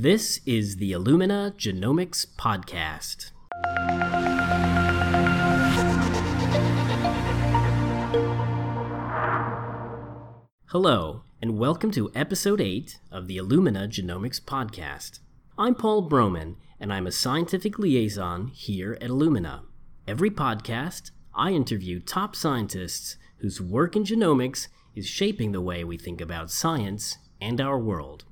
This is the Illumina Genomics Podcast. Hello, and welcome to episode 8 of the Illumina Genomics Podcast. I'm Paul Broman, and I'm a scientific liaison here at Illumina. Every podcast, I interview top scientists whose work in genomics is shaping the way we think about science and our world.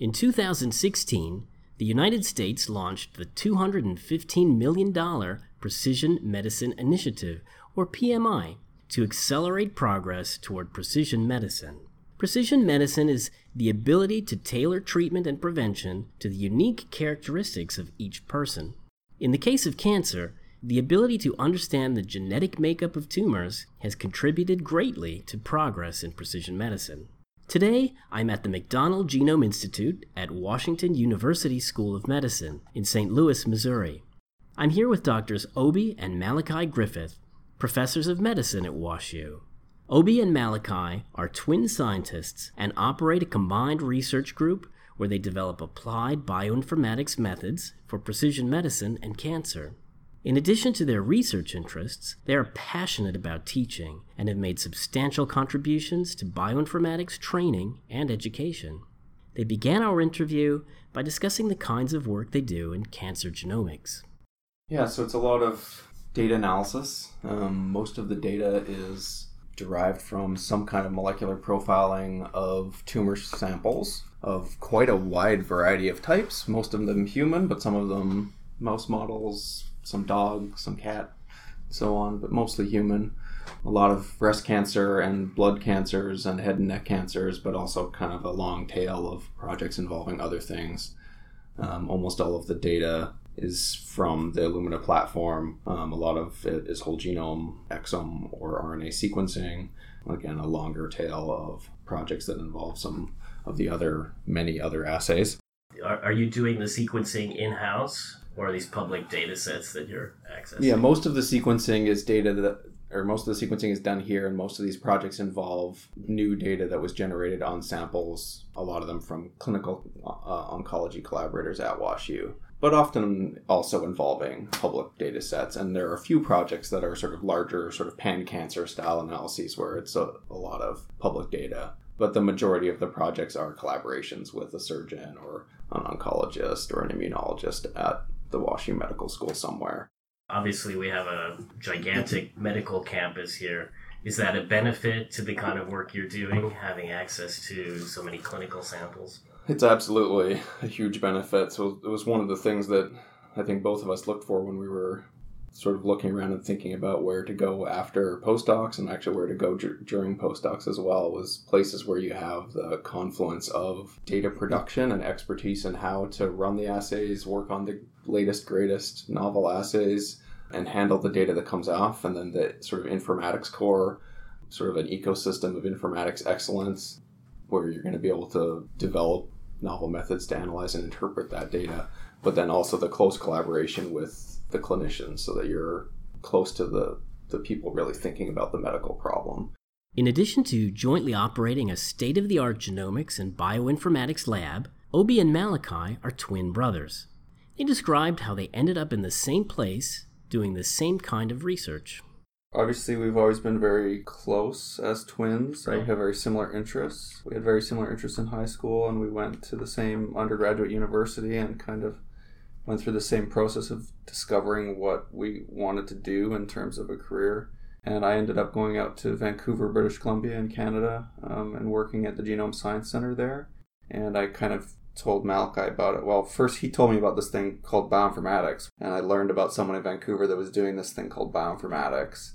In 2016, the United States launched the $215 million Precision Medicine Initiative, or PMI, to accelerate progress toward precision medicine. Precision medicine is the ability to tailor treatment and prevention to the unique characteristics of each person. In the case of cancer, the ability to understand the genetic makeup of tumors has contributed greatly to progress in precision medicine. Today, I'm at the McDonnell Genome Institute at Washington University School of Medicine in St. Louis, Missouri. I'm here with doctors Obi and Malachi Griffith, professors of medicine at WashU. Obi and Malachi are twin scientists and operate a combined research group where they develop applied bioinformatics methods for precision medicine and cancer. In addition to their research interests, they are passionate about teaching and have made substantial contributions to bioinformatics training and education. They began our interview by discussing the kinds of work they do in cancer genomics. Yeah, so it's a lot of data analysis. Um, most of the data is derived from some kind of molecular profiling of tumor samples of quite a wide variety of types, most of them human, but some of them mouse models, some dog, some cat, so on, but mostly human. A lot of breast cancer and blood cancers and head and neck cancers, but also kind of a long tail of projects involving other things. Um, almost all of the data is from the Illumina platform. Um, a lot of it is whole genome, exome, or RNA sequencing. Again, a longer tail of projects that involve some of the other many other assays. Are, are you doing the sequencing in house, or these public data sets that you're accessing? Yeah, most of the sequencing is data that, or most of the sequencing is done here, and most of these projects involve new data that was generated on samples. A lot of them from clinical uh, oncology collaborators at WashU but often also involving public data sets. And there are a few projects that are sort of larger, sort of pan cancer style analyses where it's a, a, lot of public data. But the majority of the projects are collaborations with a surgeon or an oncologist or an immunologist at the WashU Medical School somewhere. Obviously, we have a gigantic medical campus here. Is that a benefit to the kind of work you're doing, having access to so many clinical samples? It's absolutely a huge benefit. So it was one of the things that I think both of us looked for when we were sort of looking around and thinking about where to go after postdocs and actually where to go dur- during postdocs as well was places where you have the confluence of data production and expertise in how to run the assays, work on the latest, greatest novel assays, and handle the data that comes off, and then the sort of informatics core, sort of an ecosystem of informatics excellence where you're going to be able to develop novel methods to analyze and interpret that data, but then also the close collaboration with the clinicians so that you're close to the, the people really thinking about the medical problem. In addition to jointly operating a state of the art genomics and bioinformatics lab, Obi and Malachi are twin brothers. They described how they ended up in the same place doing the same kind of research obviously we've always been very close as twins. We have very similar interests. We had very similar interests in high school, and we went to the same undergraduate university and kind of went through the same process of discovering what we wanted to do in terms of a career. And I ended up going out to Vancouver, British Columbia, in Canada, um, and working at the Genome Science Center there. And I kind of told Malachi about it. Well, first he told me about this thing called bioinformatics, and I learned about someone in Vancouver that was doing this thing called bioinformatics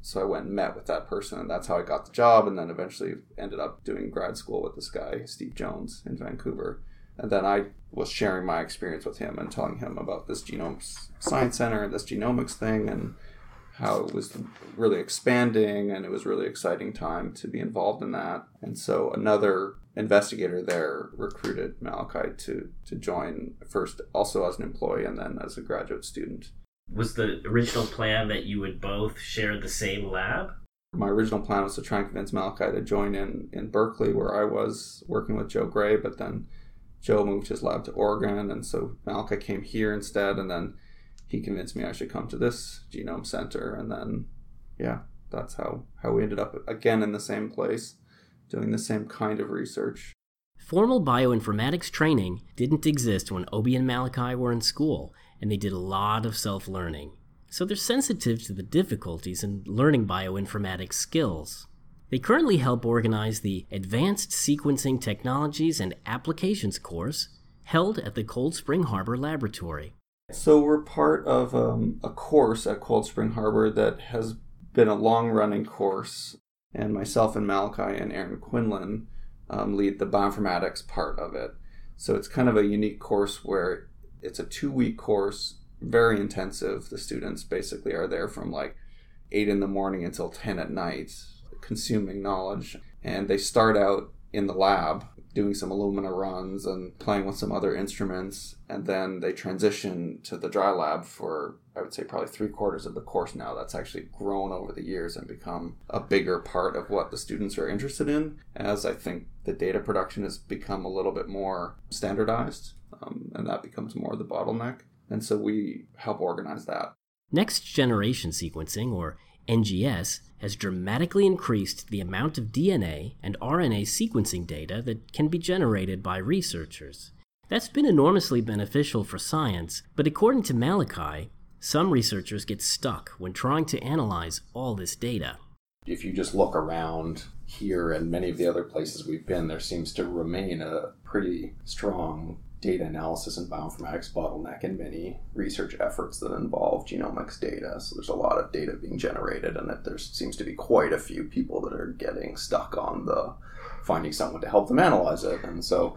so I went and met with that person, and that's how I got the job. And then eventually ended up doing grad school with this guy, Steve Jones, in Vancouver. And then I was sharing my experience with him and telling him about this genome science center and this genomics thing and how it was really expanding and it was really exciting time to be involved in that. And so another investigator there recruited Malachi to to join first also as an employee and then as a graduate student was the original plan that you would both share the same lab? My original plan was to try and convince Malachi to join in in Berkeley, where I was working with Joe Gray, but then Joe moved his lab to Oregon, and so Malachi came here instead, and then he convinced me I should come to this genome center, and then yeah, that's how how we ended up again in the same place, doing the same kind of research. Formal bioinformatics training didn't exist when Obi and Malachi were in school, and they did a lot of self learning. So they're sensitive to the difficulties in learning bioinformatics skills. They currently help organize the Advanced Sequencing Technologies and Applications course held at the Cold Spring Harbor Laboratory. So, we're part of um, a course at Cold Spring Harbor that has been a long running course, and myself and Malachi and Aaron Quinlan um, lead the bioinformatics part of it. So, it's kind of a unique course where it's a two week course, very intensive. The students basically are there from like 8 in the morning until 10 at night consuming knowledge. And they start out in the lab doing some Illumina runs and playing with some other instruments. And then they transition to the dry lab for, I would say, probably three quarters of the course now. That's actually grown over the years and become a bigger part of what the students are interested in, as I think the data production has become a little bit more standardized. Um, and that becomes more of the bottleneck. And so we help organize that. Next generation sequencing, or NGS has dramatically increased the amount of DNA and RNA sequencing data that can be generated by researchers. That's been enormously beneficial for science, but according to Malachi, some researchers get stuck when trying to analyze all this data. If you just look around here and many of the other places we've been, there seems to remain a pretty strong data analysis and bioinformatics bottleneck in many research efforts that involve genomics data. So there's a lot of data being generated, and that there seems to be quite a few people that are getting stuck on the finding someone to help them analyze it. And so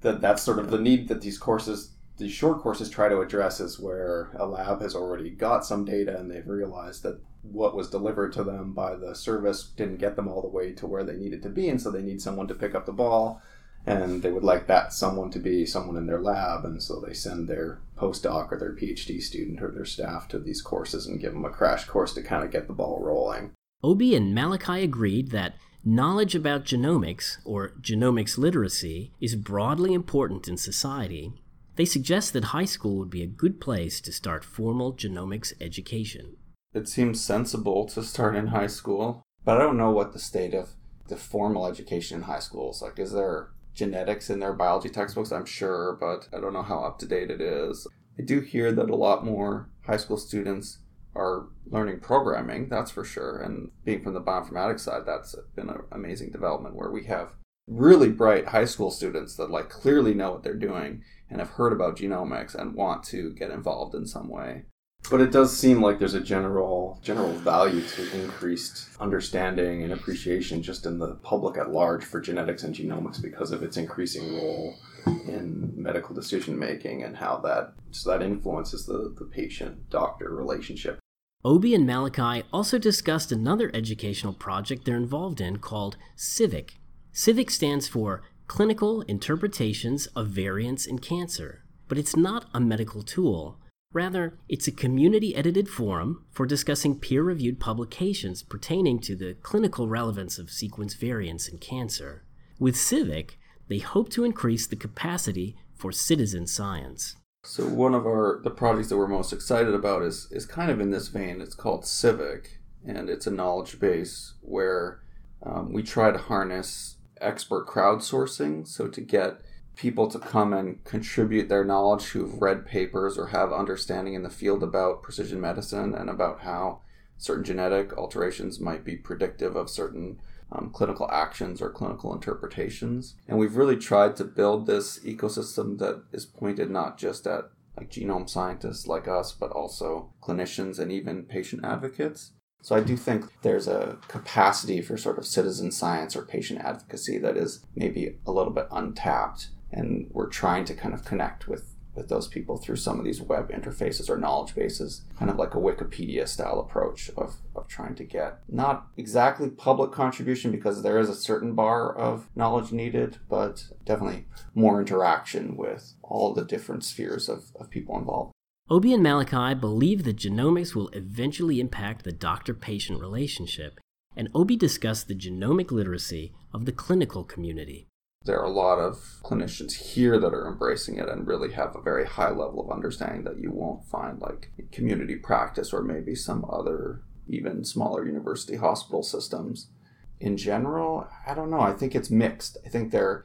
that that's sort of the need that these courses these short courses try to address is where a lab has already got some data and they've realized that what was delivered to them by the service didn't get them all the way to where they needed to be and so they need someone to pick up the ball and they would like that someone to be someone in their lab and so they send their postdoc or their phd student or their staff to these courses and give them a crash course to kind of get the ball rolling. Obi and malachi agreed that knowledge about genomics or genomics literacy is broadly important in society. They suggest that high school would be a good place to start formal genomics education. It seems sensible to start in high school but i don't know what the state of the formal education in high schools like. Is there genetics in their biology textbooks, I'm sure, but I don't know how up to date it is. I do hear that a lot more high school students are learning programming, that's for sure. And being from the bioinformatics side, that's been an amazing development where we have really bright high school students that like clearly know what they're doing and have heard about genomics and want to get involved in some way. But it does seem like there's a general general value to increased understanding and appreciation just in the public at large for genetics and genomics because of its increasing role in medical decision making and how that so that influences the, the patient doctor relationship. Obi and Malachi also discussed another educational project they're involved in called CIVIC. CIVIC stands for Clinical Interpretations of Variants in Cancer, but it's not a medical tool. Rather, it's a community edited forum for discussing peer reviewed publications pertaining to the clinical relevance of sequence variants in cancer. With Civic, they hope to increase the capacity for citizen science. So one of our the projects that we're most excited about is is kind of in this vein. It's called Civic, and it's a knowledge base where um, we try to harness expert crowdsourcing. So to get people to come and contribute their knowledge who've read papers or have understanding in the field about precision medicine and about how certain genetic alterations might be predictive of certain um, clinical actions or clinical interpretations. And we've really tried to build this ecosystem that is pointed not just at like genome scientists like us, but also clinicians and even patient advocates. So I do think there's a capacity for sort of citizen science or patient advocacy that is maybe a little bit untapped and we're trying to kind of connect with with those people through some of these web interfaces or knowledge bases, kind of like a Wikipedia style approach of, of trying to get not exactly public contribution because there is a certain bar of knowledge needed, but definitely more interaction with all the different spheres of, of people involved. Obi and Malachi believe that genomics will eventually impact the doctor patient relationship, and Obi discussed the genomic literacy of the clinical community. There are a lot of clinicians here that are embracing it and really have a very high level of understanding that you won't find like community practice or maybe some other even smaller university hospital systems. In general i don't know. I think it's mixed. I think they're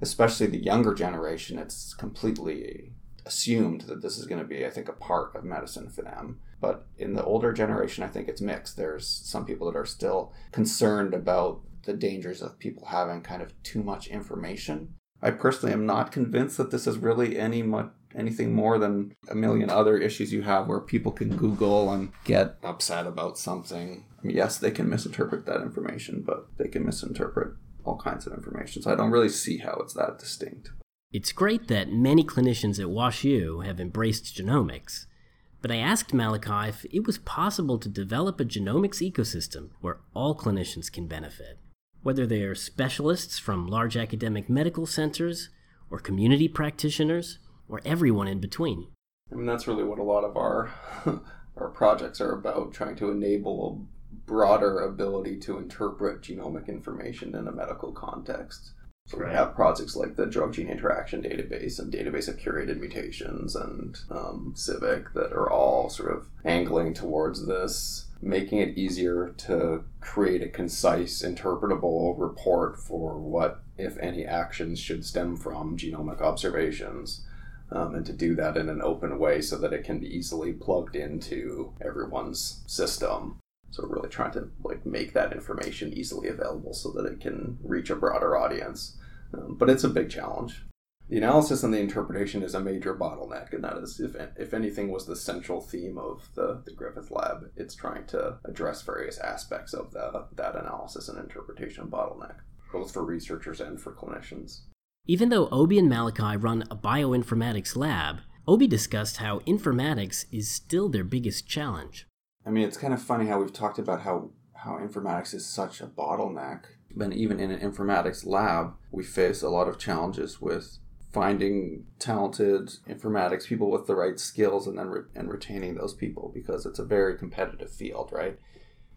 especially the younger generation it's completely assumed that this is going to be i think a part of medicine for them. But in the older generation i think it's mixed. There's some people that are still concerned about the dangers of people having kind of too much information. I personally am not convinced that this is really any much anything more than a million other issues you have where people can Google and get upset about something. I mean, yes, they can misinterpret that information, but they can misinterpret all kinds of information. So I don't really see how it's that distinct. It's great that many clinicians at WashU have embraced genomics, but I asked Malachi if it was possible to develop a genomics ecosystem where all clinicians can benefit whether they are specialists from large academic medical centers, or community practitioners, or everyone in between. I mean, that's really what a lot of our our projects are about, trying to enable a broader ability to interpret genomic information in a medical context. So right. we have projects like the drug gene interaction database and database of curated mutations and um, Civic that are all sort of angling towards this making it easier to create a concise, interpretable report for what, if any, actions should stem from genomic observations. Um, and to do that in an open way so that it can be easily plugged into everyone's system. So really trying to like make that information easily available so that it can reach a broader audience. Um, but it's a big challenge the analysis and the interpretation is a major bottleneck, and that is, if, if anything, was the central theme of the, the Griffith Lab. It's trying to address various aspects of the, that analysis and interpretation bottleneck, both for researchers and for clinicians. Even though Obi and Malachi run a bioinformatics lab, Obi discussed how informatics is still their biggest challenge. I mean, it's kind of funny how we've talked about how, how informatics is such a bottleneck. But even in an informatics lab, we face a lot of challenges with finding talented informatics people with the right skills and then re- and retaining those people because it's a very competitive field right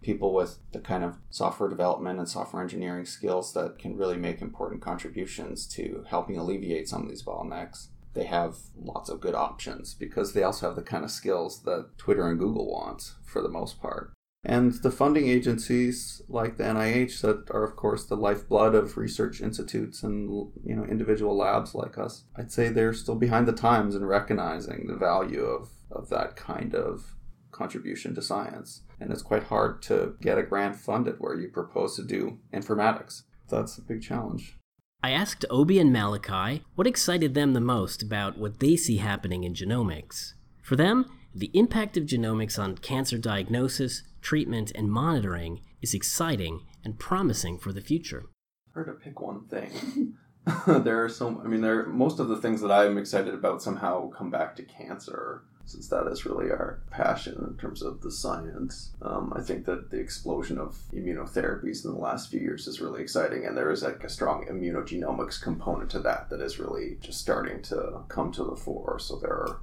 people with the kind of software development and software engineering skills that can really make important contributions to helping alleviate some of these bottlenecks they have lots of good options because they also have the kind of skills that Twitter and Google want for the most part. And the funding agencies like the NIH that are of course the lifeblood of research institutes and you know individual labs like us, I'd say they're still behind the times in recognizing the value of, of that kind of contribution to science. And it's quite hard to get a grant funded where you propose to do informatics. That's a big challenge. I asked Obi and Malachi what excited them the most about what they see happening in genomics. For them, the impact of genomics on cancer diagnosis, treatment, and monitoring is exciting and promising for the future. Hard to pick one thing. there are so I mean there most of the things that I'm excited about somehow come back to cancer since that is really our passion in terms of the science. Um, I think that the explosion of immunotherapies in the last few years is really exciting, and there is like a strong immunogenomics component to that that is really just starting to come to the fore. So there are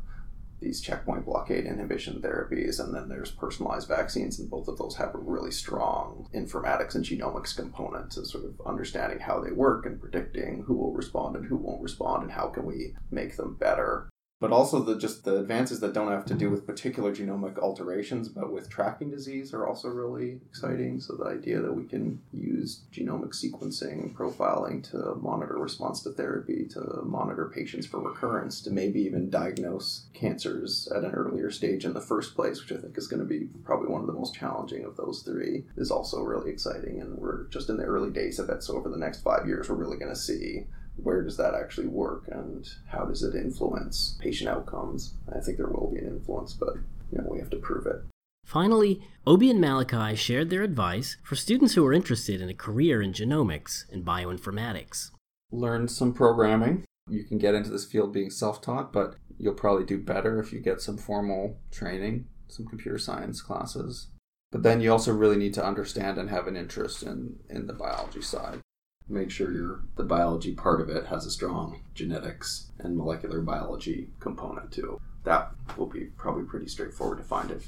these checkpoint blockade inhibition therapies, and then there's personalized vaccines, and both of those have a really strong informatics and genomics component to sort of understanding how they work and predicting who will respond and who won't respond, and how can we make them better but also the just the advances that don't have to do with particular genomic alterations but with tracking disease are also really exciting. So the idea that we can use genomic sequencing profiling to monitor response to therapy to monitor patients for recurrence to maybe even diagnose cancers at an earlier stage in the first place which i think is going to be probably one of the most challenging of those three is also really exciting. And we're just in the early days of it. So over the next five years we're really going to see where does that actually work and how does it influence patient outcomes? I think there will be an influence, but you know, we have to prove it. Finally, Obi and Malachi shared their advice for students who are interested in a career in genomics and bioinformatics. Learn some programming. You can get into this field being self taught, but you'll probably do better if you get some formal training, some computer science classes. But then you also really need to understand and have an interest in, in the biology side make sure your the biology part of it has a strong genetics and molecular biology component too. That will be probably pretty straightforward to find at,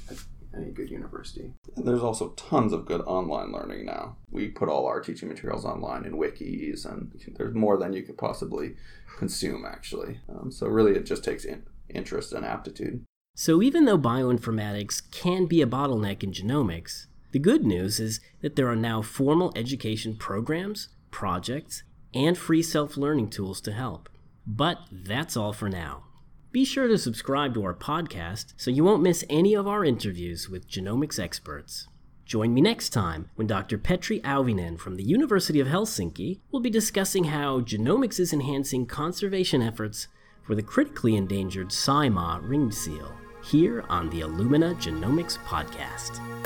any good university. And there's also tons of good online learning now. We put all our teaching materials online in wikis, and there's more than you could possibly consume, actually. Um, so, really, it just takes in- interest and aptitude. So, even though bioinformatics can be a bottleneck in genomics, the good news is that there are now formal education programs, projects, and free self learning tools to help. But that's all for now. Be sure to subscribe to our podcast so you won't miss any of our interviews with genomics experts. Join me next time when Dr. Petri Auvinen from the University of Helsinki will be discussing how genomics is enhancing conservation efforts for the critically endangered Saimaa ringed seal here on the Illumina Genomics Podcast.